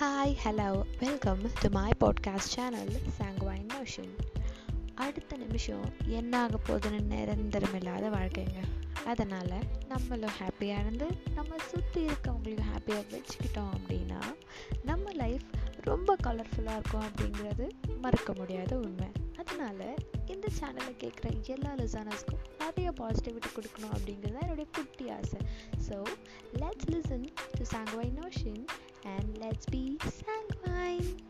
Hi hello welcome to my podcast channel சாங்குவாயின் motion அடுத்த நிமிஷம் என்ன ஆக போகுதுன்னு நிரந்தரம் இல்லாத வாழ்க்கைங்க. அதனால் நம்மளும் ஹாப்பியாக இருந்து நம்ம சுற்றி இருக்கவங்களையும் ஹாப்பியாக வச்சுக்கிட்டோம் அப்படின்னா நம்ம லைஃப் ரொம்ப கலர்ஃபுல்லாக இருக்கும் அப்படிங்கிறது மறக்க முடியாத உண்மை. அதனால் இந்த சேனலை கேட்குற எல்லா லிசனர்ஸ்க்கும் நிறைய பாசிட்டிவிட்டி கொடுக்கணும் அப்படிங்கிறது தான் என்னுடைய குட்டி ஆசை. So let's listen to sanguine notion let's be sanguine.